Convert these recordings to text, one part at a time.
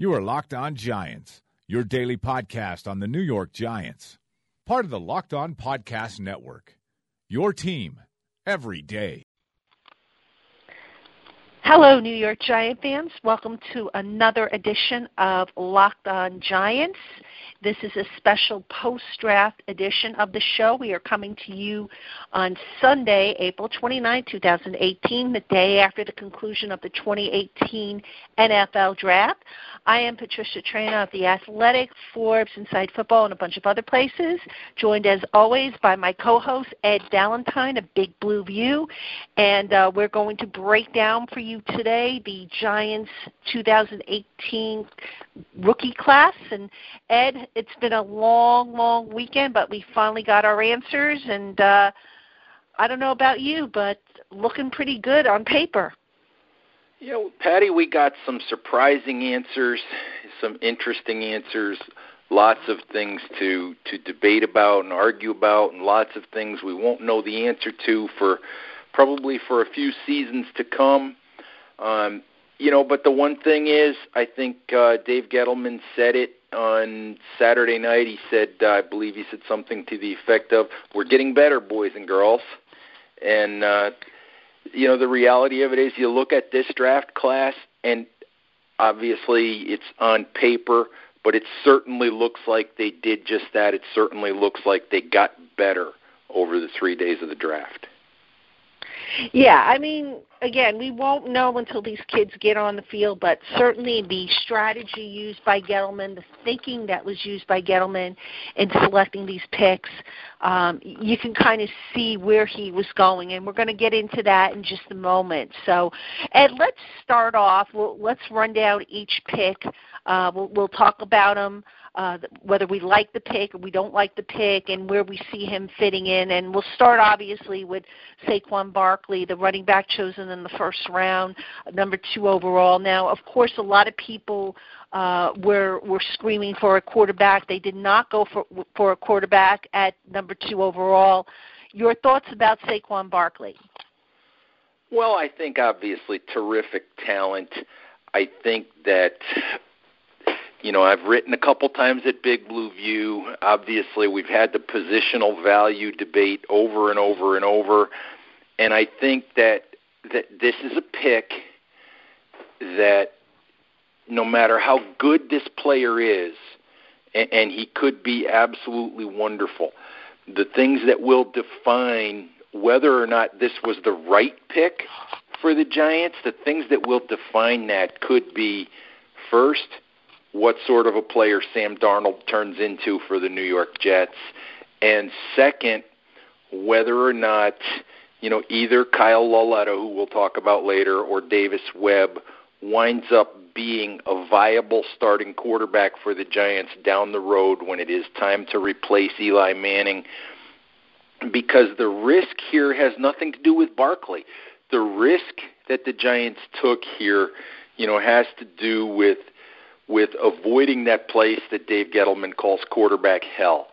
You are Locked On Giants, your daily podcast on the New York Giants. Part of the Locked On Podcast Network. Your team every day. Hello, New York Giant fans. Welcome to another edition of Locked On Giants. This is a special post draft edition of the show. We are coming to you on Sunday, April 29, 2018, the day after the conclusion of the 2018 NFL Draft. I am Patricia Traina of The Athletic, Forbes, Inside Football, and a bunch of other places, joined as always by my co host, Ed Valentine of Big Blue View. And uh, we're going to break down for you today the Giants 2018 rookie class. And Ed, it's been a long, long weekend, but we finally got our answers. And uh, I don't know about you, but looking pretty good on paper. You know, Patty, we got some surprising answers, some interesting answers, lots of things to to debate about and argue about, and lots of things we won't know the answer to for probably for a few seasons to come. Um, you know, but the one thing is, I think uh, Dave Gettleman said it on Saturday night. He said, uh, I believe he said something to the effect of, "We're getting better, boys and girls," and uh, you know, the reality of it is, you look at this draft class, and obviously it's on paper, but it certainly looks like they did just that. It certainly looks like they got better over the three days of the draft. Yeah, I mean, again, we won't know until these kids get on the field, but certainly the strategy used by Gettleman, the thinking that was used by Gettleman in selecting these picks, um, you can kind of see where he was going, and we're going to get into that in just a moment. So, Ed, let's start off. We'll, let's run down each pick. Uh, we'll, we'll talk about them uh, whether we like the pick or we don't like the pick, and where we see him fitting in. And we'll start obviously with Saquon Barkley, the running back chosen in the first round, number two overall. Now, of course, a lot of people uh, were were screaming for a quarterback. They did not go for for a quarterback at number two overall. Your thoughts about Saquon Barkley? Well, I think obviously terrific talent. I think that you know, I've written a couple times at Big Blue View. Obviously, we've had the positional value debate over and over and over, and I think that that this is a pick that no matter how good this player is, and, and he could be absolutely wonderful, the things that will define whether or not this was the right pick for the Giants, the things that will define that could be first – what sort of a player Sam Darnold turns into for the New York Jets, and second, whether or not you know either Kyle Lauletta, who we'll talk about later, or Davis Webb winds up being a viable starting quarterback for the Giants down the road when it is time to replace Eli Manning. Because the risk here has nothing to do with Barkley. The risk that the Giants took here, you know, has to do with with avoiding that place that Dave Gettleman calls quarterback hell.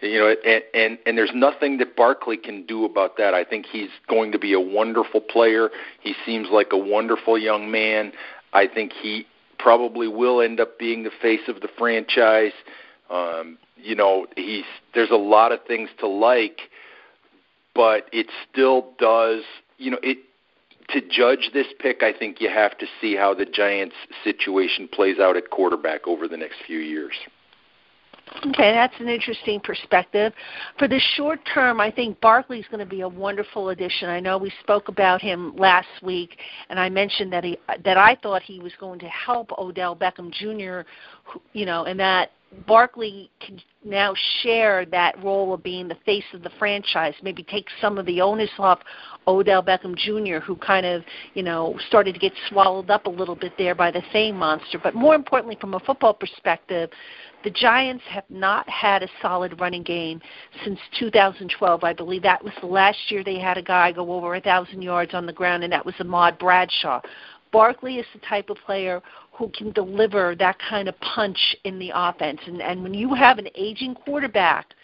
You know, and and and there's nothing that Barkley can do about that. I think he's going to be a wonderful player. He seems like a wonderful young man. I think he probably will end up being the face of the franchise. Um, you know, he's there's a lot of things to like, but it still does. You know, it to judge this pick, I think you have to see how the Giants' situation plays out at quarterback over the next few years. Okay, that's an interesting perspective. For the short term, I think Barkley's going to be a wonderful addition. I know we spoke about him last week, and I mentioned that he that I thought he was going to help Odell Beckham Jr. You know, and that Barkley can now share that role of being the face of the franchise, maybe take some of the onus off Odell Beckham Jr., who kind of, you know, started to get swallowed up a little bit there by the fame monster. But more importantly, from a football perspective, the Giants have not had a solid running game since 2012. I believe that was the last year they had a guy go over a thousand yards on the ground, and that was Ahmad Bradshaw. Barkley is the type of player who can deliver that kind of punch in the offense. And, and when you have an aging quarterback,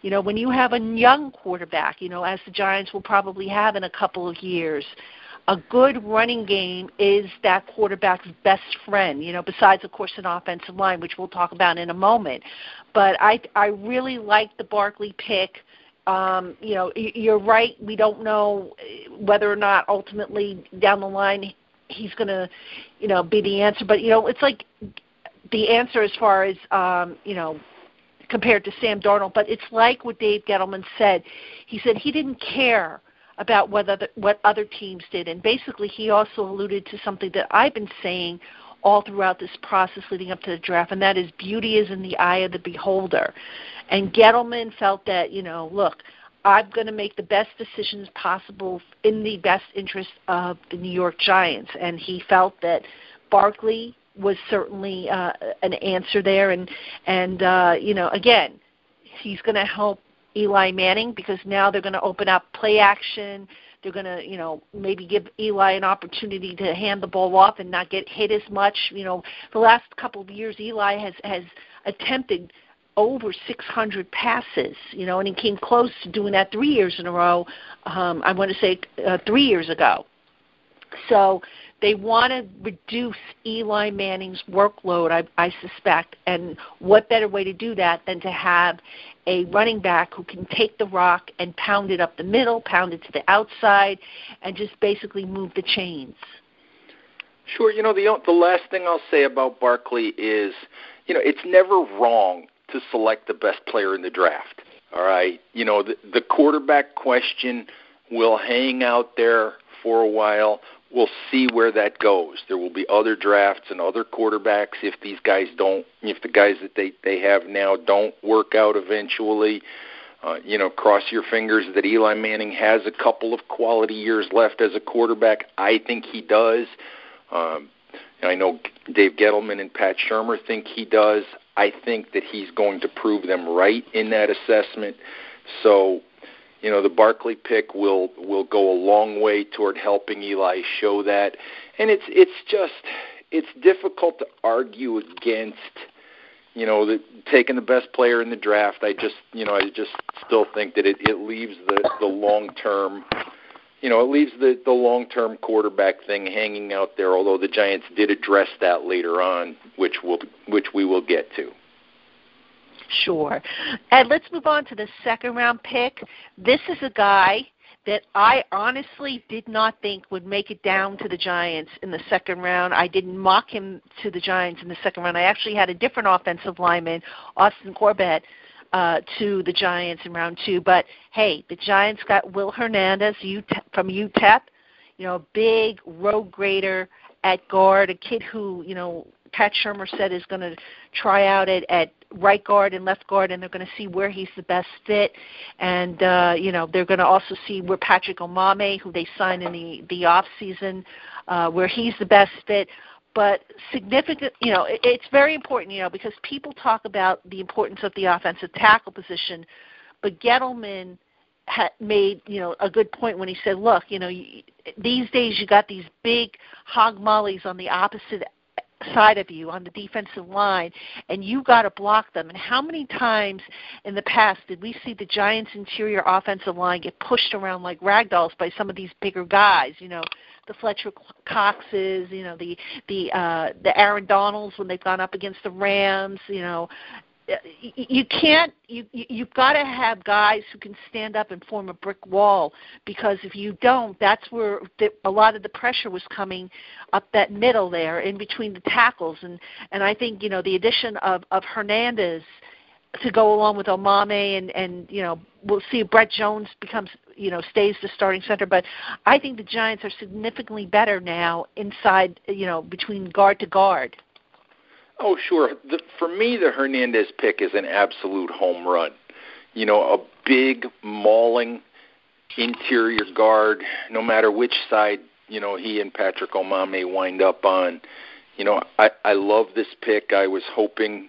you know, when you have a young quarterback, you know, as the Giants will probably have in a couple of years, a good running game is that quarterback's best friend, you know, besides of course an offensive line, which we'll talk about in a moment. But I I really like the Barkley pick. Um, you know, you're right. We don't know whether or not ultimately down the line he's going to, you know, be the answer. But you know, it's like the answer as far as um, you know compared to Sam Darnold. But it's like what Dave Gettleman said. He said he didn't care about what other what other teams did, and basically he also alluded to something that I've been saying all throughout this process leading up to the draft, and that is beauty is in the eye of the beholder. And Gettleman felt that you know, look. I'm going to make the best decisions possible in the best interest of the New York Giants, and he felt that Barkley was certainly uh, an answer there. And and uh, you know, again, he's going to help Eli Manning because now they're going to open up play action. They're going to, you know, maybe give Eli an opportunity to hand the ball off and not get hit as much. You know, the last couple of years, Eli has has attempted over 600 passes, you know, and he came close to doing that three years in a row. Um, I want to say uh, three years ago. So they want to reduce Eli Manning's workload, I, I suspect. And what better way to do that than to have a running back who can take the rock and pound it up the middle, pound it to the outside, and just basically move the chains? Sure. You know, the the last thing I'll say about Barkley is, you know, it's never wrong to select the best player in the draft. All right. You know, the, the quarterback question will hang out there for a while we'll see where that goes. There will be other drafts and other quarterbacks if these guys don't, if the guys that they they have now don't work out eventually. Uh, you know, cross your fingers that Eli Manning has a couple of quality years left as a quarterback. I think he does. Um, I know Dave Gettleman and Pat Shurmur think he does. I think that he's going to prove them right in that assessment. So you know the Barkley pick will will go a long way toward helping Eli show that, and it's it's just it's difficult to argue against you know the taking the best player in the draft. I just you know I just still think that it it leaves the the long term you know, it leaves the the long term quarterback thing hanging out there. Although the Giants did address that later on, which will which we will get to. Sure. And let's move on to the second round pick. This is a guy that I honestly did not think would make it down to the Giants in the second round. I didn't mock him to the Giants in the second round. I actually had a different offensive lineman, Austin Corbett, uh, to the Giants in round two. But hey, the Giants got Will Hernandez from UTEP, you know, big road grader at guard, a kid who, you know, Pat Shurmur said is going to try out at, at right guard and left guard, and they're going to see where he's the best fit. And uh, you know they're going to also see where Patrick Omameh, who they signed in the the off season, uh, where he's the best fit. But significant, you know, it, it's very important, you know, because people talk about the importance of the offensive tackle position, but Gettleman had made you know a good point when he said, look, you know, these days you got these big hog mollies on the opposite side of you on the defensive line and you got to block them. And how many times in the past did we see the Giants interior offensive line get pushed around like ragdolls by some of these bigger guys, you know, the Fletcher Coxes, you know, the the uh the Aaron Donalds when they've gone up against the Rams, you know, you can't you you've got to have guys who can stand up and form a brick wall because if you don't that's where the, a lot of the pressure was coming up that middle there in between the tackles. And and I think you know the addition of of Hernandez to go along with Omameh and and you know we'll see if Brett Jones becomes you know stays the starting center but I think the Giants are significantly better now inside you know between guard to guard Oh, sure. The, for me, the Hernandez pick is an absolute home run. You know, a big, mauling interior guard, no matter which side, you know, he and Patrick Omameh wind up on. You know, I, I love this pick. I was hoping,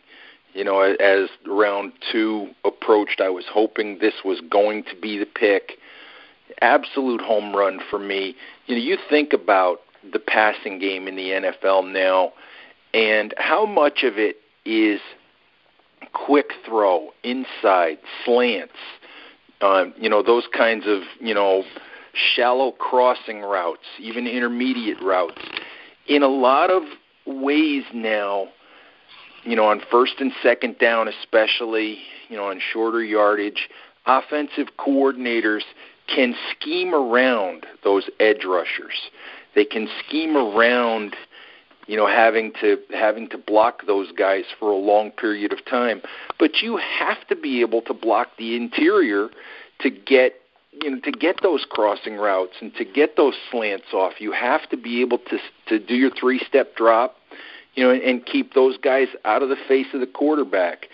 you know, as round two approached, I was hoping this was going to be the pick. Absolute home run for me. You know, you think about the passing game in the NFL now – and how much of it is quick throw, inside, slants, um, you know, those kinds of, you know, shallow crossing routes, even intermediate routes. In a lot of ways now, you know, on first and second down, especially, you know, on shorter yardage, offensive coordinators can scheme around those edge rushers. They can scheme around you know having to having to block those guys for a long period of time but you have to be able to block the interior to get you know to get those crossing routes and to get those slants off you have to be able to to do your three step drop you know and, and keep those guys out of the face of the quarterback.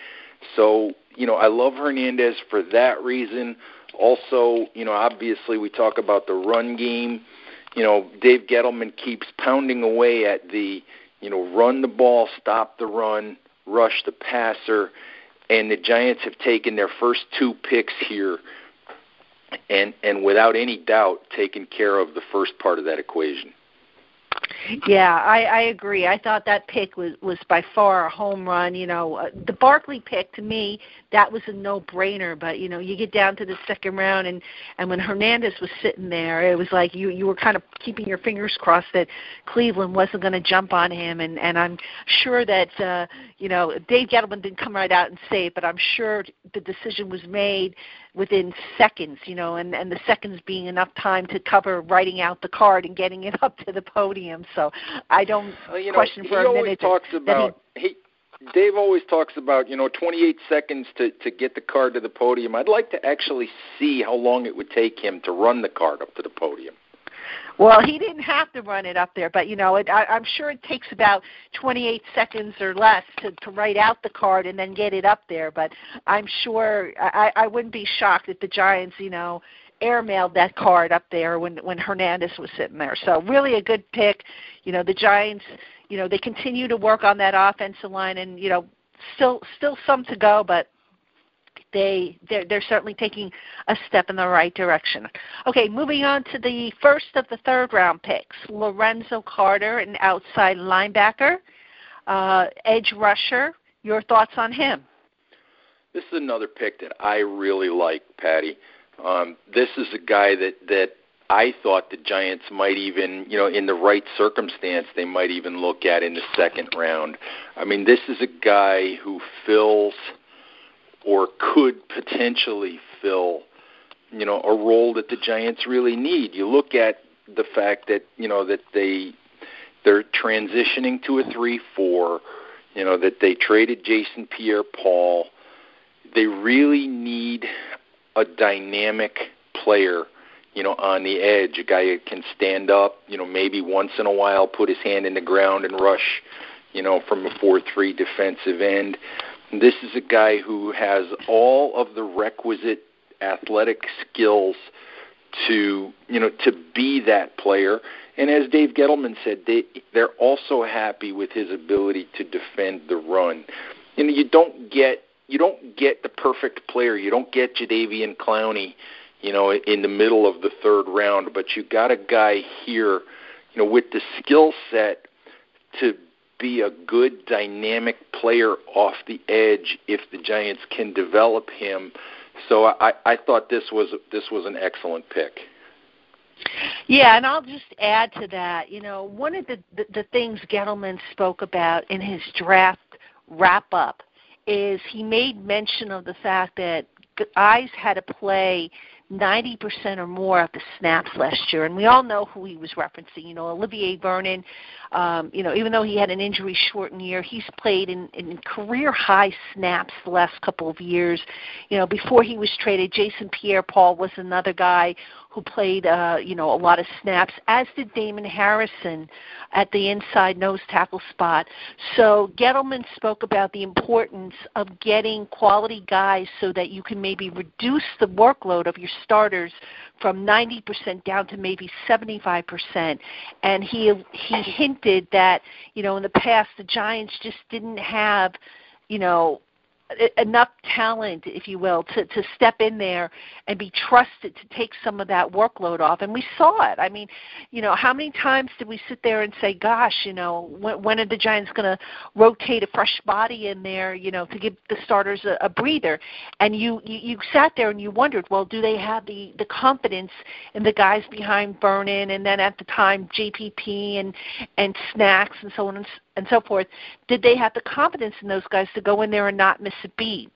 So you know I love Hernandez for that reason. Also you know obviously we talk about the run game. You know, Dave Gettleman keeps pounding away at the, you know, run the ball, stop the run, rush the passer, and the Giants have taken their first two picks here and and without any doubt taken care of the first part of that equation. Yeah, I, I agree. I thought that pick was was by far a home run. You know, uh, the Barkley pick to me that was a no brainer. But you know, you get down to the second round, and and when Hernandez was sitting there, it was like you you were kind of keeping your fingers crossed that Cleveland wasn't going to jump on him. And and I'm sure that uh, you know Dave Gettleman didn't come right out and say it, but I'm sure the decision was made within seconds, you know, and, and the seconds being enough time to cover writing out the card and getting it up to the podium. So I don't well, you question know, for a minute. He always talks about he, he Dave always talks about you know 28 seconds to to get the card to the podium. I'd like to actually see how long it would take him to run the card up to the podium. Well, he didn't have to run it up there, but you know, it, I, I'm sure it takes about 28 seconds or less to to write out the card and then get it up there. But I'm sure I, I wouldn't be shocked if the Giants, you know, airmailed that card up there when when Hernandez was sitting there. So really a good pick. You know, the Giants, you know, they continue to work on that offensive line, and you know, still still some to go, but they they're, they're certainly taking a step in the right direction. Okay, moving on to the first of the third round picks, Lorenzo Carter, an outside linebacker, uh, edge rusher. Your thoughts on him? This is another pick that I really like, Patty. Um, this is a guy that that I thought the Giants might even, you know, in the right circumstance, they might even look at in the second round. I mean, this is a guy who fills or could potentially fill, you know, a role that the Giants really need. You look at the fact that you know that they they're transitioning to a three-four. You know that they traded Jason Pierre-Paul. They really need a dynamic player, you know, on the edge, a guy who can stand up, you know, maybe once in a while put his hand in the ground and rush, you know, from a four-three defensive end. This is a guy who has all of the requisite athletic skills to you know to be that player. And as Dave Gettleman said, they they're also happy with his ability to defend the run. You know, you don't get you don't get the perfect player. You don't get Jadeveon Clowney, you know, in the middle of the third round, but you got a guy here, you know, with the skill set to be a good dynamic player off the edge if the Giants can develop him. So I, I thought this was this was an excellent pick. Yeah, and I'll just add to that. You know, one of the the, the things Gettleman spoke about in his draft wrap up is he made mention of the fact that guys had to play 90% or more of the snaps last year. And we all know who he was referencing. You know, Olivier Vernon, um, you know, even though he had an injury shortened year, he's played in, in career high snaps the last couple of years. You know, before he was traded, Jason Pierre Paul was another guy who played uh, you know a lot of snaps, as did Damon Harrison at the inside nose tackle spot. So Gettleman spoke about the importance of getting quality guys so that you can maybe reduce the workload of your starters from 90% down to maybe 75%. And he he hinted that you know in the past the Giants just didn't have you know enough talent, if you will, to to step in there and be trusted to take some of that workload off. And we saw it. I mean, you know, how many times did we sit there and say, "Gosh, you know, when, when are the Giants going to rotate a fresh body in there, you know, to give the starters a, a breather?" And you, you you sat there and you wondered, well, do they have the the confidence in the guys behind Vernon, and then at the time JPP and and Snacks and so on and and so forth, did they have the confidence in those guys to go in there and not miss a beat?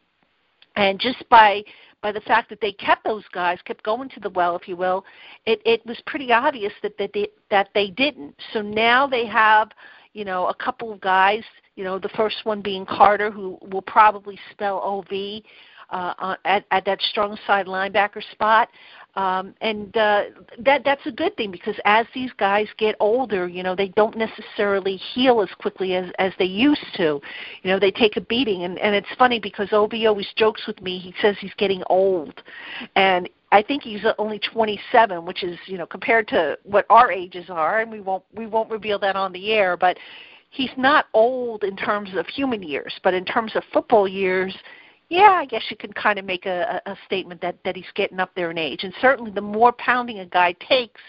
And just by by the fact that they kept those guys, kept going to the well, if you will, it, it was pretty obvious that, that they that they didn't. So now they have, you know, a couple of guys, you know, the first one being Carter, who will probably spell OV uh, at, at that strong side linebacker spot. Um, and uh, that that's a good thing because as these guys get older, you know, they don't necessarily heal as quickly as as they used to. You know, they take a beating, and and it's funny because OV always jokes with me. He says he's getting old, and I think he's only 27, which is you know compared to what our ages are, and we won't we won't reveal that on the air, but he's not old in terms of human years, but in terms of football years, yeah, I guess you can kind of make a, a statement that that he's getting up there in age, and certainly the more pounding a guy takes,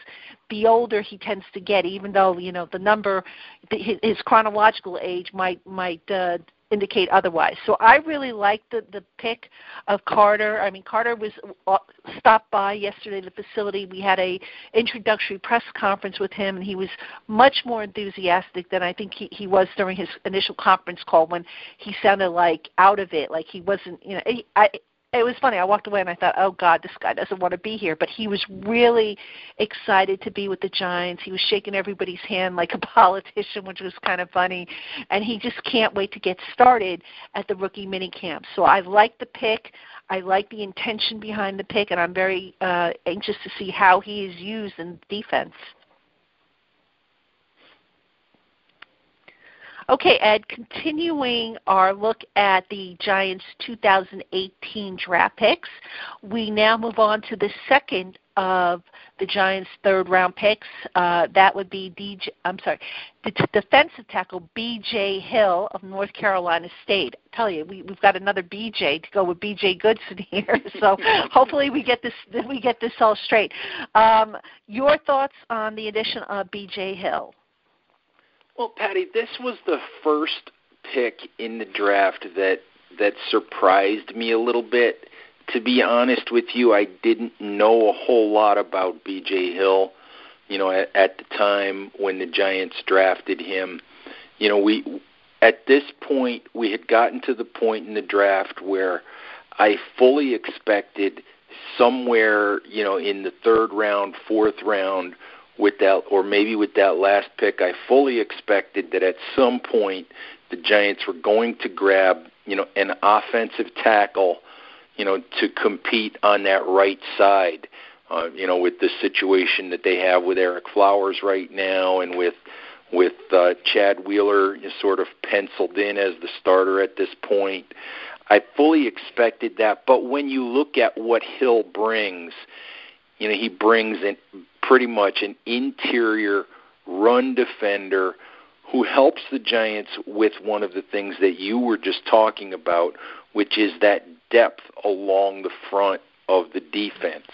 the older he tends to get. Even though you know the number, his, his chronological age might might uh, indicate otherwise. So I really like the the pick of Carter. I mean, Carter was uh, stopped by yesterday at the facility. We had a introductory press conference with him, and he was much more enthusiastic than I think he, he was during his initial conference call when he sounded like out of it, like he wasn't. You know, I it was funny. I walked away and I thought, oh God, this guy doesn't want to be here. But he was really excited to be with the Giants. He was shaking everybody's hand like a politician, which was kind of funny. And he just can't wait to get started at the rookie mini camp. So I like the pick. I like the intention behind the pick, and I'm very uh, anxious to see how he is used in defense. Okay, Ed, continuing our look at the Giants 2018 draft picks, we now move on to the second of the Giants' third round picks. Uh, that would be DJ. I'm sorry, the t- defensive tackle B.J. Hill of North Carolina State. I tell you, we, we've got another B.J. to go with B.J. Goodson here. So hopefully we get this we get this all straight. Um, your thoughts on the addition of B.J. Hill? Well, Patty, this was the first pick in the draft that that surprised me a little bit. To be honest with you, I didn't know a whole lot about B.J. Hill. You know, at, at the time when the Giants drafted him, you know, we at this point we had gotten to the point in the draft where I fully expected somewhere, you know, in the third round, fourth round, with that, or maybe with that last pick, I fully expected that at some point the Giants were going to grab, you know, an offensive tackle, you know, to compete on that right side. Uh, you know, with the situation that they have with Ereck Flowers right now, and with with uh, Chad Wheeler sort of penciled in as the starter at this point. I fully expected that, but when you look at what Hill brings, you know, he brings in pretty much an interior run defender who helps the Giants with one of the things that you were just talking about, which is that depth along the front of the defense.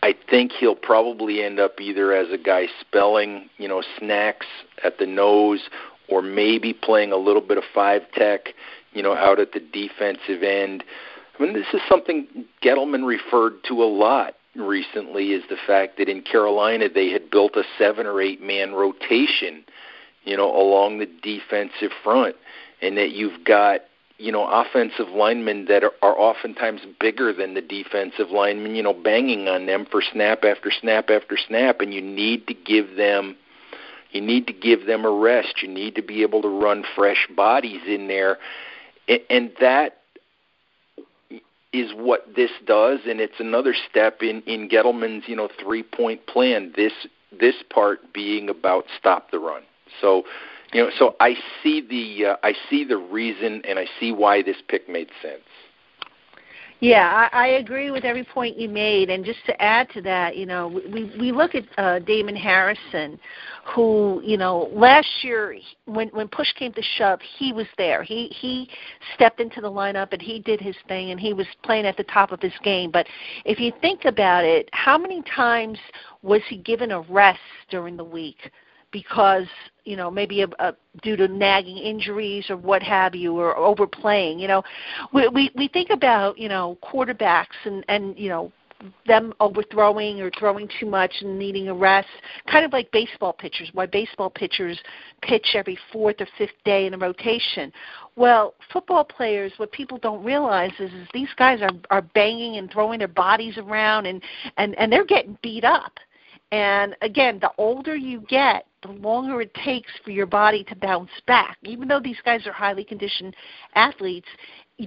I think he'll probably end up either as a guy spelling, you know, snacks at the nose or maybe playing a little bit of five tech, you know, out at the defensive end. I mean, this is something Gettleman referred to a lot recently is the fact that in Carolina they had built a seven or eight man rotation, you know, along the defensive front, and that you've got you know offensive linemen that are, are oftentimes bigger than the defensive linemen, you know, banging on them for snap after snap after snap, and you need to give them. You need to give them a rest. You need to be able to run fresh bodies in there, and that is what this does, and it's another step in in Gettleman's you know three point plan. This this part being about stop the run. So you know, so I see the uh, I see the reason, and I see why this pick made sense. Yeah, I, I agree with every point you made, and just to add to that, you know, we we look at uh, Damon Harrison, who you know last year when when push came to shove, he was there. He he stepped into the lineup and he did his thing, and he was playing at the top of his game. But if you think about it, how many times was he given a rest during the week? because you know maybe a, a, due to nagging injuries or what have you or overplaying you know. We we we think about you know quarterbacks and and you know them overthrowing or throwing too much and needing a rest kind of like baseball pitchers why baseball pitchers pitch every fourth or fifth day in a rotation. Well football players what people don't realize is, is these guys are are banging and throwing their bodies around and and and they're getting beat up and again, the older you get, the longer it takes for your body to bounce back. Even though these guys are highly conditioned athletes,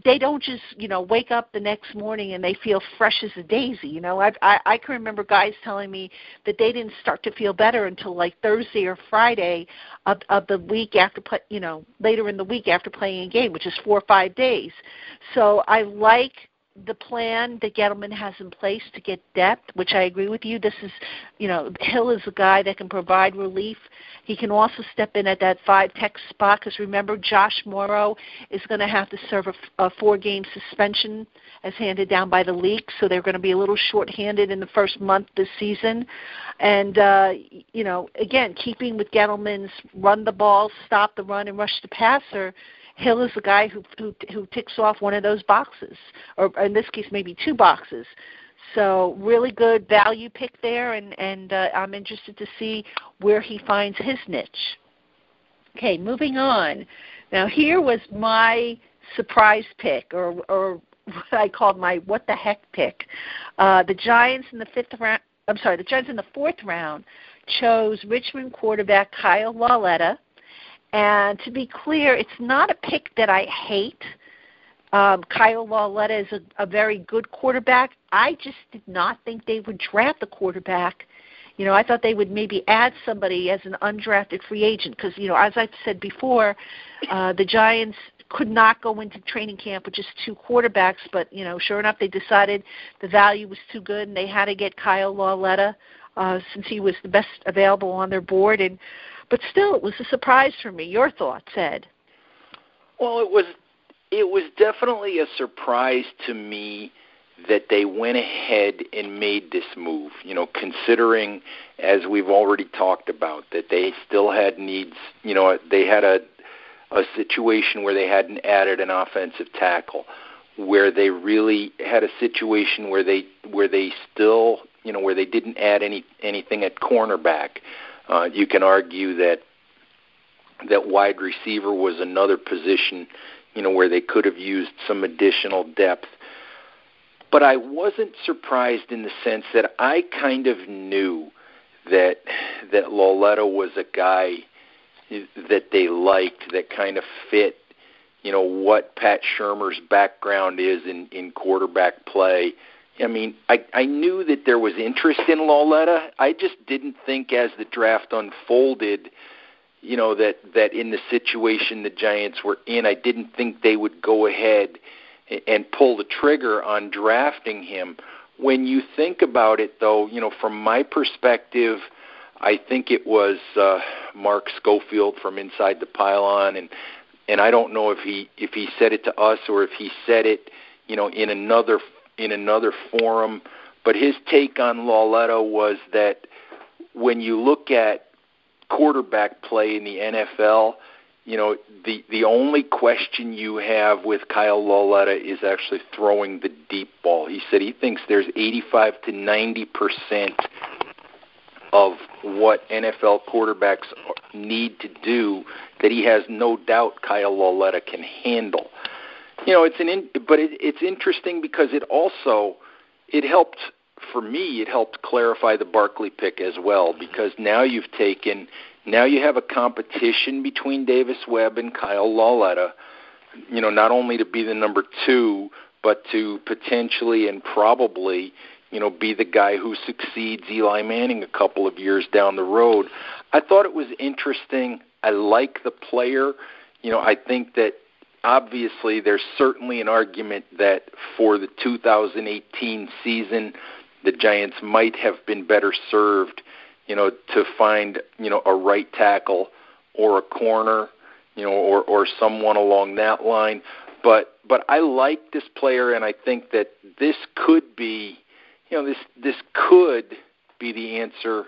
they don't just you know wake up the next morning and they feel fresh as a daisy you know i i i can remember guys telling me that they didn't start to feel better until like thursday or friday of of the week after play you know later in the week after playing a game which is four or five days so i like the plan that Gettleman has in place to get depth, which I agree with you. This is, you know, Hill is a guy that can provide relief. He can also step in at that five tech spot because remember, Josh Mauro is going to have to serve a, a four game suspension as handed down by the league, so they're going to be a little short-handed in the first month this season. And uh, you know, again, keeping with Gettleman's run the ball, stop the run, and rush the passer Hill is the guy who who who ticks off one of those boxes, or in this case, maybe two boxes. So really good value pick there, and and uh, I'm interested to see where he finds his niche. Okay, moving on. Now here was my surprise pick, or or what I called my what the heck pick. Uh, the Giants in the fifth round. I'm sorry, the Giants in the fourth round chose Richmond quarterback Kyle Lauletta and to be clear, it's not a pick that I hate. Um, Kyle Lauletta is a, a very good quarterback. I just did not think they would draft a quarterback. You know, I thought they would maybe add somebody as an undrafted free agent because, you know, as I've said before, uh, the Giants could not go into training camp with just two quarterbacks. But you know, sure enough, they decided the value was too good, and they had to get Kyle Lauletta uh, since he was the best available on their board. And but still, it was a surprise for me. Your thoughts, Ed? Well, it was it was definitely a surprise to me that they went ahead and made this move. You know, considering as we've already talked about that they still had needs. You know, they had a a situation where they hadn't added an offensive tackle, where they really had a situation where they where they still you know where they didn't add any anything at cornerback. Uh, you can argue that that wide receiver was another position, you know, where they could have used some additional depth. But I wasn't surprised in the sense that I kind of knew that that Lauletta was a guy that they liked that kind of fit, you know, what Pat Shurmur's background is in in quarterback play I mean, I I knew that there was interest in Lauletta. I just didn't think as the draft unfolded, you know, that that in the situation the Giants were in, I didn't think they would go ahead and pull the trigger on drafting him. When you think about it though, you know, from my perspective, I think it was uh Mark Schofield from Inside the Pylon and and I don't know if he if he said it to us or if he said it, you know, in another in another forum, but his take on Lauletta was that when you look at quarterback play in the NFL, you know, the the only question you have with Kyle Lauletta is actually throwing the deep ball. He said he thinks there's 85 to 90 percent of what NFL quarterbacks need to do that he has no doubt Kyle Lauletta can handle you know, it's an in, but it, it's interesting because it also it helped for me. It helped clarify the Barkley pick as well because now you've taken now you have a competition between Davis Webb and Kyle Lauletta. You know, not only to be the number two, but to potentially and probably you know, be the guy who succeeds Eli Manning a couple of years down the road. I thought it was interesting. I like the player. You know, I think that obviously there's certainly an argument that for the 2018 season, the Giants might have been better served, you know, to find you know a right tackle or a corner, you know, or or someone along that line. But but I like this player, and I think that this could be, you know, this this could be the answer,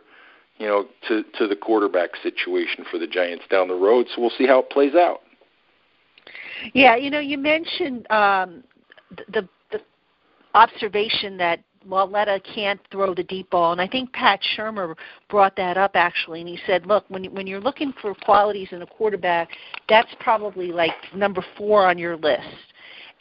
you know, to to the quarterback situation for the Giants down the road. So we'll see how it plays out. Yeah, you know, you mentioned um, the the observation that Lauletta can't throw the deep ball, and I think Pat Shurmur brought that up actually, and he said, "Look, when when you're looking for qualities in a quarterback, that's probably like number four on your list."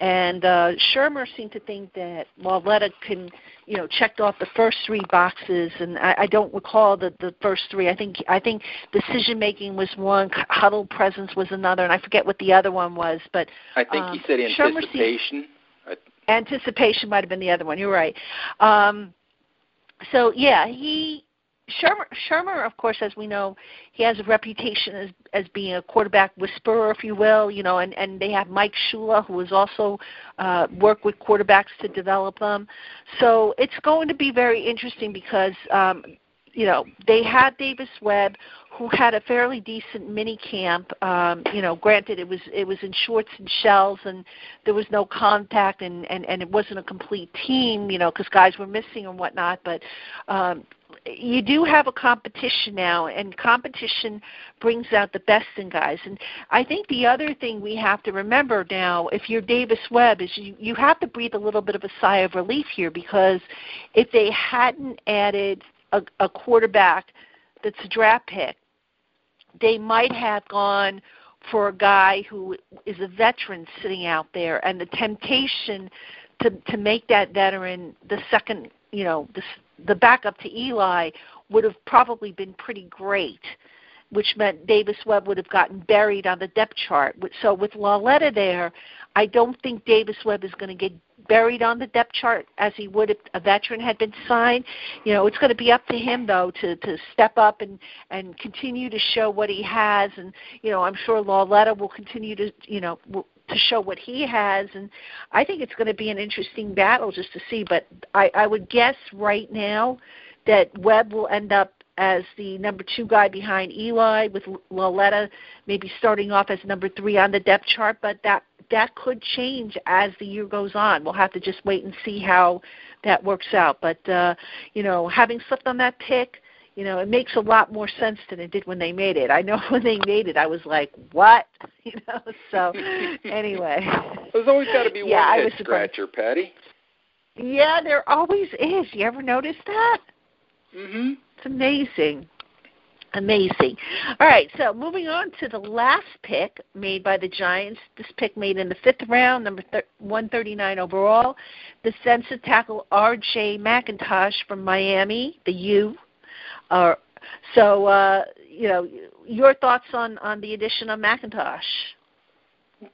And uh, Shurmur seemed to think that Lauletta can, you know, checked off the first three boxes, and I, I don't recall the the first three. I think I think decision making was one, huddle presence was another, and I forget what the other one was. But I think um, he said anticipation. anticipation might have been the other one. You're right. Um, so yeah, he Shurmur, Shurmur, of course, as we know, he has a reputation as as being a quarterback whisperer, if you will. You know, and and they have Mike Shula, who has also uh, worked with quarterbacks to develop them. So it's going to be very interesting because um, you know they had Davis Webb, who had a fairly decent mini camp. Um, you know, granted it was it was in shorts and shells, and there was no contact, and and and it wasn't a complete team. You know, because guys were missing and whatnot. But um, you do have a competition now, and competition brings out the best in guys. And I think the other thing we have to remember now, if you're Davis Webb, is you, you have to breathe a little bit of a sigh of relief here because if they hadn't added a, a quarterback that's a draft pick, they might have gone for a guy who is a veteran sitting out there, and the temptation to to make that veteran the second, you know, the the backup to Eli would have probably been pretty great, which meant Davis Webb would have gotten buried on the depth chart. So with Lauletta there, I don't think Davis Webb is going to get buried on the depth chart as he would if a veteran had been signed. You know, it's going to be up to him though to to step up and and continue to show what he has. And you know, I'm sure Lauletta will continue to you know to show what he has. And I think it's going to be an interesting battle just to see. But I, I would guess right now that Webb will end up as the number two guy behind Eli, with Lauletta maybe starting off as number three on the depth chart. But that that could change as the year goes on. We'll have to just wait and see how that works out. But uh, you know, having slipped on that pick, you know, it makes a lot more sense than it did when they made it. I know when they made it, I was like, "What?" You know. So anyway, there's always got to be yeah, one head scratcher, Patty. Yeah, there always is. You ever notice that? Mhm. It's amazing. Amazing. All right, so moving on to the last pick made by the Giants. This pick made in the fifth round, number th- 139 overall. The Defensive tackle R.J. McIntosh from Miami, the U. Uh, so, uh, you know, your thoughts on, on the addition of McIntosh?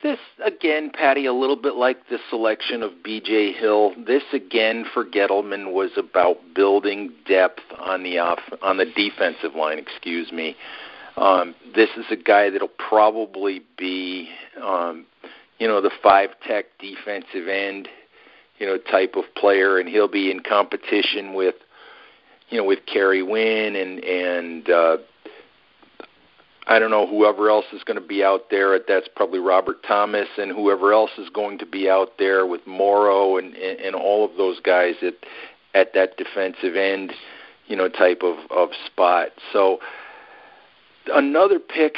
This again, Patty, a little bit like the selection of B.J. Hill. This again for Gettleman was about building depth on the off on the defensive line. Excuse me. Um, this is a guy that'll probably be, um, you know, the five tech defensive end, you know, type of player, and he'll be in competition with, you know, with Kerry Wynn and and uh, I don't know whoever else is going to be out there. That's probably Robert Thomas and whoever else is going to be out there with Mauro and and, and all of those guys at at that defensive end, you know, type of of spot. So another pick,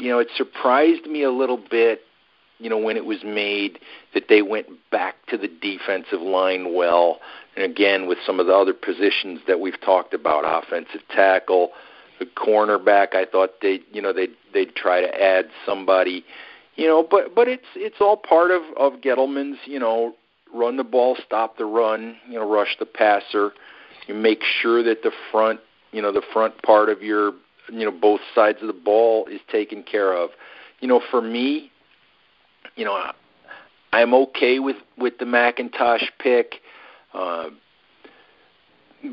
you know, it surprised me a little bit, you know, when it was made that they went back to the defensive line well. And again, with some of the other positions that we've talked about, offensive tackle, the cornerback. I thought they, you know, they they'd try to add somebody, you know, but but it's it's all part of of Gettleman's, you know, run the ball, stop the run, you know, rush the passer. You make sure that the front, you know, the front part of your, you know, both sides of the ball is taken care of. You know, for me, you know, I'm okay with with the McIntosh pick. Uh,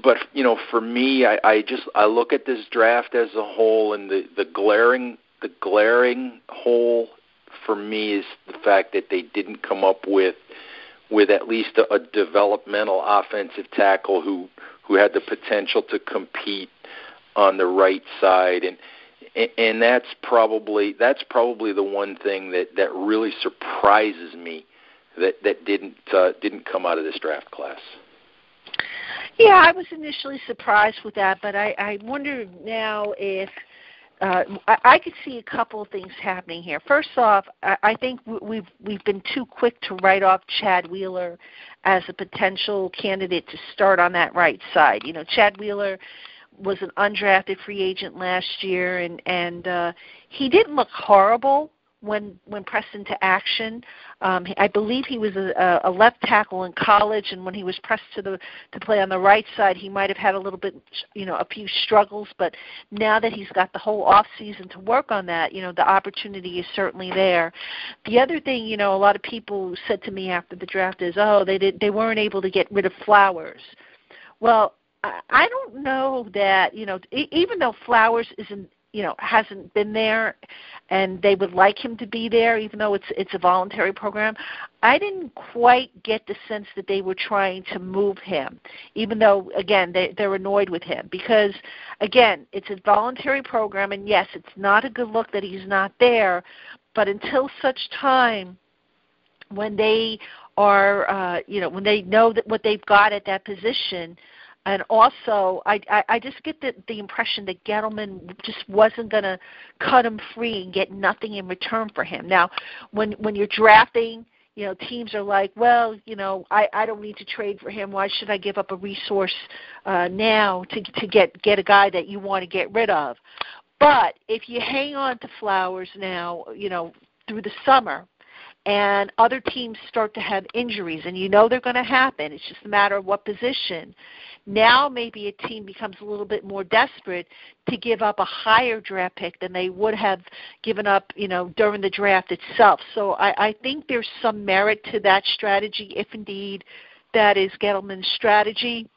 but you know, for me, I, I just I look at this draft as a whole, and the the glaring the glaring hole for me is the fact that they didn't come up with with at least a, a developmental offensive tackle who who had the potential to compete on the right side. And and that's probably that's probably the one thing that that really surprises me that that didn't uh, didn't come out of this draft class. Yeah, I was initially surprised with that, but I, I wonder now if uh, I, I could see a couple of things happening here. First off, I, I think we've we've been too quick to write off Chad Wheeler as a potential candidate to start on that right side. You know, Chad Wheeler was an undrafted free agent last year, and and uh, he didn't look horrible when when pressed into action. Um, I believe he was a, a left tackle in college, and when he was pressed to the to play on the right side, he might have had a little bit, you know, a few struggles. But now that he's got the whole off season to work on that, you know, the opportunity is certainly there. The other thing, you know, a lot of people said to me after the draft is, oh, they did they weren't able to get rid of Flowers. Well, I don't know that you know even though Flowers isn't you know hasn't been there and they would like him to be there even though it's it's a voluntary program i didn't quite get the sense that they were trying to move him even though again they they're annoyed with him. Because again it's a voluntary program and yes it's not a good look that he's not there but until such time when they are uh you know when they know that what they've got at that position and also I, I, I just get the, the impression that Gettleman just wasn't going to cut him free and get nothing in return for him. Now, when when you're drafting, you know teams are like, well, you know, I, I don't need to trade for him. Why should I give up a resource uh, now to to get get a guy that you want to get rid of? But if you hang on to Flowers now, you know, through the summer, and other teams start to have injuries, and you know they're going to happen. It's just a matter of what position. Now maybe a team becomes a little bit more desperate to give up a higher draft pick than they would have given up, you know, during the draft itself. So I, I think there's some merit to that strategy, if indeed that is Gettleman's strategy.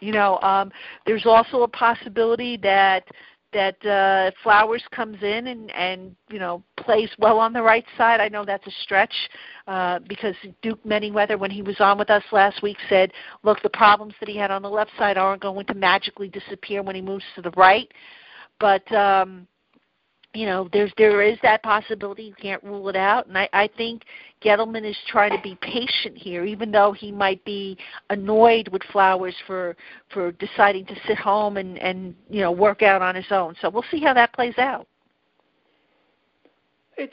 You know, um, there's also a possibility that that uh, Flowers comes in and and you know plays well on the right side. I know that's a stretch uh, because Duke Manyweather, when he was on with us last week, said, "Look, the problems that he had on the left side aren't going to magically disappear when he moves to the right." But um, you know, there's there is that possibility. You can't rule it out, and I, I think Gettleman is trying to be patient here, even though he might be annoyed with Flowers for for deciding to sit home and and you know work out on his own. So we'll see how that plays out. It's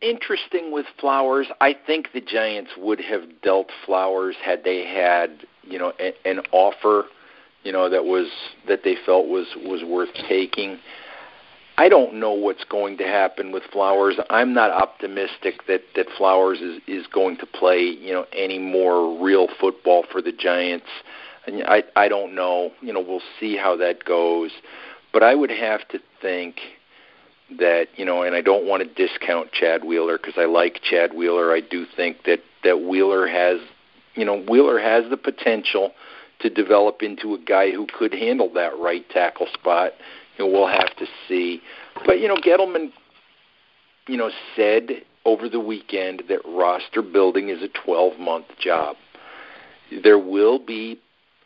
interesting with Flowers. I think the Giants would have dealt Flowers had they had you know a, an offer, you know that was that they felt was was worth taking. I don't know what's going to happen with Flowers. I'm not optimistic that that Flowers is is going to play, you know, any more real football for the Giants. And I I don't know. You know, we'll see how that goes. But I would have to think that you know, and I don't want to discount Chad Wheeler because I like Chad Wheeler. I do think that that Wheeler has, you know, Wheeler has the potential to develop into a guy who could handle that right tackle spot know, we'll have to see. But you know, Gettleman, you know, said over the weekend that roster building is a 12-month job. There will be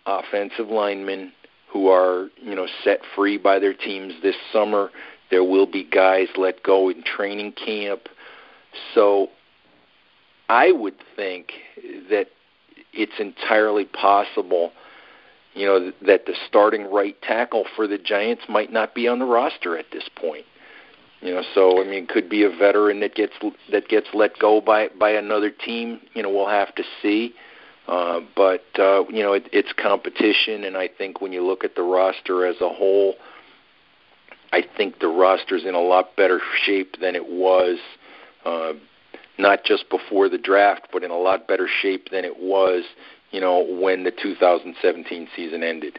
offensive linemen who are, you know, set free by their teams this summer. There will be guys let go in training camp. So I would think that it's entirely possible you know that the starting right tackle for the Giants might not be on the roster at this point. You know, so I mean, could be a veteran that gets that gets let go by by another team. You know, we'll have to see. Uh, but uh, you know, it, it's competition, and I think when you look at the roster as a whole, I think the roster's in a lot better shape than it was. Uh, not just before the draft, but in a lot better shape than it was you know, when the 2017 season ended.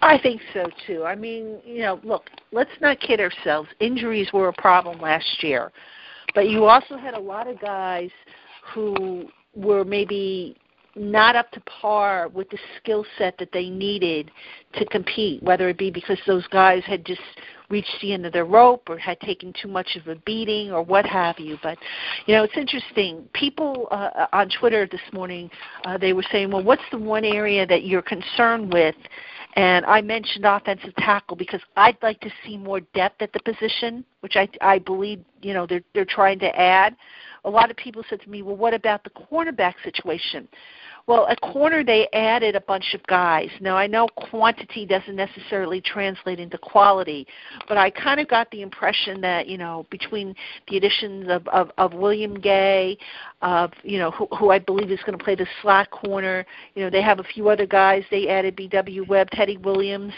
I think so too. I mean, you know, look, let's not kid ourselves. Injuries were a problem last year, but you also had a lot of guys who were maybe not up to par with the skill set that they needed to compete, whether it be because those guys had just reached the end of their rope or had taken too much of a beating or what have you. But you know, it's interesting. People uh, on Twitter this morning uh, they were saying, "Well, what's the one area that you're concerned with?" And I mentioned offensive tackle because I'd like to see more depth at the position, which I I believe you know they're they're trying to add. A lot of people said to me, "Well, what about the cornerback situation?" Well, at corner they added a bunch of guys. Now I know quantity doesn't necessarily translate into quality, but I kind of got the impression that you know between the additions of of, of William Gay, of you know who, who I believe is going to play the slot corner. You know they have a few other guys. They added B.W. Webb, Teddy Williams.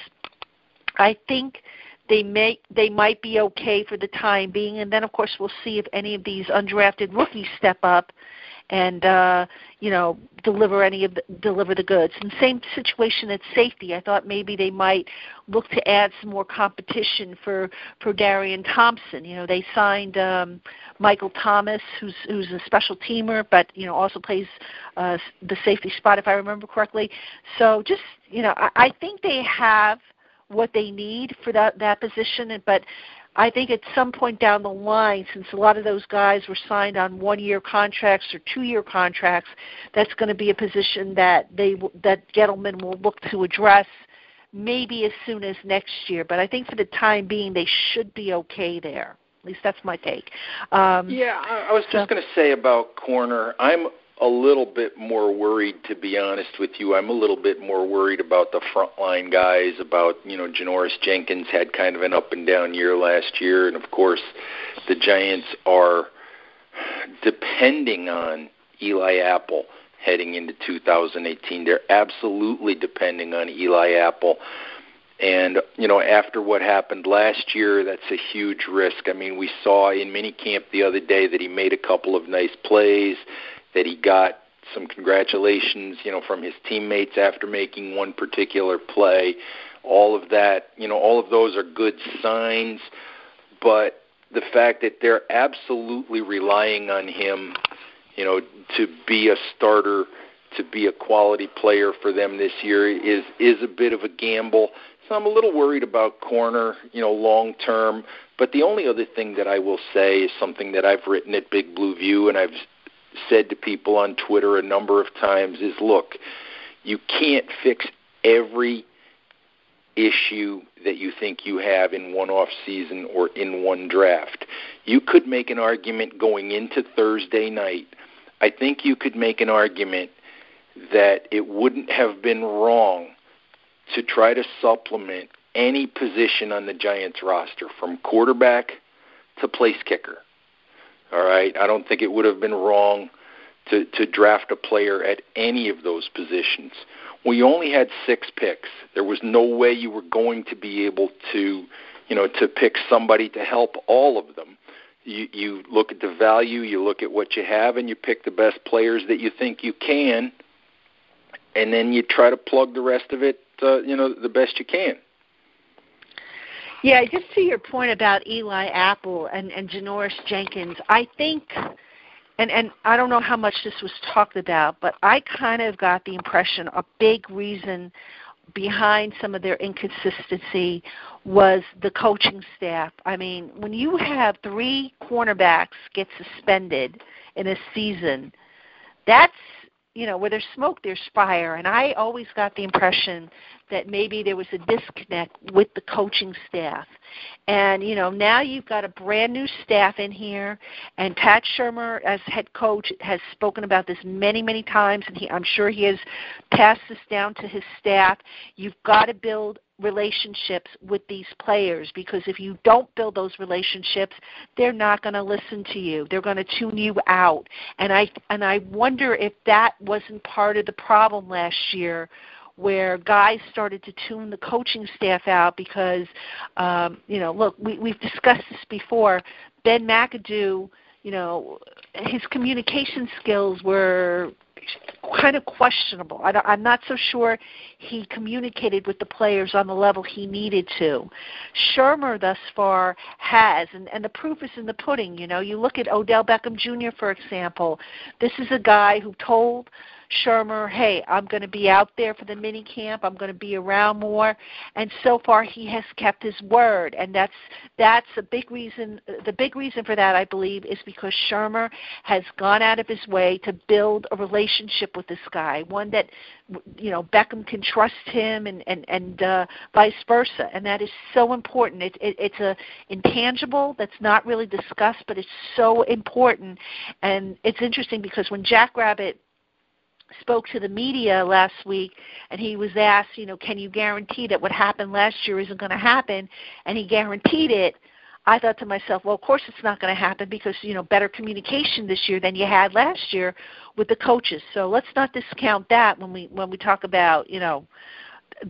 I think they may they might be okay for the time being, and then of course we'll see if any of these undrafted rookies step up and uh, you know deliver any of the, deliver the goods. And same situation at safety. I thought maybe they might look to add some more competition for for Darian Thompson. You know, they signed um, Michael Thomas, who's who's a special teamer, but you know also plays uh, the safety spot if I remember correctly. So just you know, I, I think they have what they need for that that position, but I think at some point down the line, since a lot of those guys were signed on one-year contracts or two-year contracts, that's going to be a position that they that Gettleman will look to address maybe as soon as next year. But I think for the time being, they should be okay there. At least that's my take. Um, yeah, I, I was just so, going to say about corner. I'm a little bit more worried, to be honest with you. I'm a little bit more worried about the frontline guys. About you know, Janoris Jenkins had kind of an up and down year last year, and of course, the Giants are depending on Eli Apple heading into 2018. They're absolutely depending on Eli Apple. And you know, after what happened last year, that's a huge risk. I mean, we saw in minicamp the other day that he made a couple of nice plays that he got some congratulations, you know, from his teammates after making one particular play. All of that, you know, all of those are good signs, but the fact that they're absolutely relying on him, you know, to be a starter, to be a quality player for them this year is is a bit of a gamble. So I'm a little worried about corner, you know, long term. But the only other thing that I will say is something that I've written at Big Blue View, and I've said to people on Twitter a number of times is look, you can't fix every issue that you think you have in one off season or in one draft. You could make an argument going into Thursday night. I think you could make an argument that it wouldn't have been wrong to try to supplement any position on the Giants roster from quarterback to place kicker. All right, I don't think it would have been wrong to to draft a player at any of those positions. We only had six picks. There was no way you were going to be able to, you know, to pick somebody to help all of them. You you look at the value, you look at what you have, and you pick the best players that you think you can, and then you try to plug the rest of it, uh, you know, the best you can. Yeah, just to your point about Eli Apple and, and Janoris Jenkins, I think, and, and I don't know how much this was talked about, but I kind of got the impression a big reason behind some of their inconsistency was the coaching staff. I mean, when you have three cornerbacks get suspended in a season, that's you know, where there's smoke, there's fire. And I always got the impression that maybe there was a disconnect with the coaching staff. And, you know, now you've got a brand new staff in here, and Pat Shurmur, as head coach, has spoken about this many, many times, and he, I'm sure he has passed this down to his staff. You've got to build relationships with these players because if you don't build those relationships they're not going to listen to you they're going to tune you out and i and i wonder if that wasn't part of the problem last year where guys started to tune the coaching staff out because um you know look we we've discussed this before ben mcadoo you know his communication skills were kind of questionable. I I'm not so sure he communicated with the players on the level he needed to. Shurmur thus far has, and, and the proof is in the pudding. You know, you look at Odell Beckham Jr. for example. This is a guy who told Shurmur, hey, I'm going to be out there for the mini camp. I'm going to be around more. And so far, he has kept his word, and that's that's a big reason. The big reason for that, I believe, is because Shurmur has gone out of his way to build a relationship with this guy, one that you know Beckham can trust him, and and and uh, vice versa. And that is so important. It, it, it's a intangible that's not really discussed, but it's so important. And it's interesting because when Jackrabbit spoke to the media last week and he was asked, you know, can you guarantee that what happened last year isn't going to happen? And he guaranteed it. I thought to myself, well, of course it's not going to happen because, you know, better communication this year than you had last year with the coaches. So let's not discount that when we when we talk about, you know,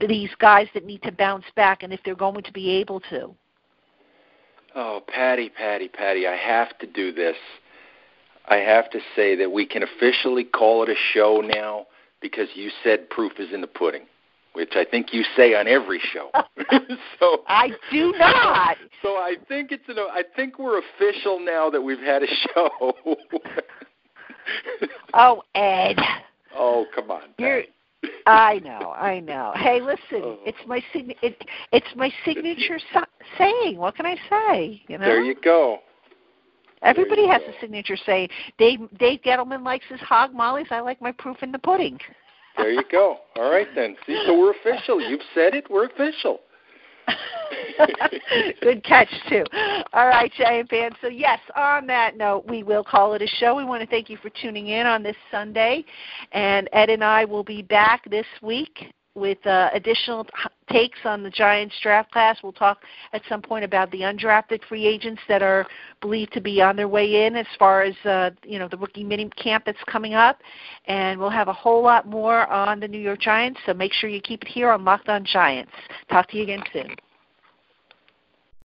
these guys that need to bounce back and if they're going to be able to. Oh, Patty, Patty, Patty, I have to do this. I have to say that we can officially call it a show now because you said proof is in the pudding, which I think you say on every show. so I do not. So I think it's an, I think we're official now that we've had a show. oh, Ed. Oh, come on. You're I know, I know. Hey, listen, oh. it's my sign- it, it's my signature so- saying. What can I say? You know. There you go. Everybody has a signature saying. Dave Dave Gettleman likes his hog mollies. I like my proof in the pudding. There you go. All right then. See, so we're official. You've said it. We're official. Good catch too. All right, Giant fans. So yes, on that note, we will call it a show. We want to thank you for tuning in on this Sunday, and Ed and I will be back this week with uh, additional takes on the Giants draft class. We'll talk at some point about the undrafted free agents that are believed to be on their way in, as far as uh, you know the rookie mini camp that's coming up, and we'll have a whole lot more on the New York Giants. So make sure you keep it here on Locked On Giants. Talk to you again soon.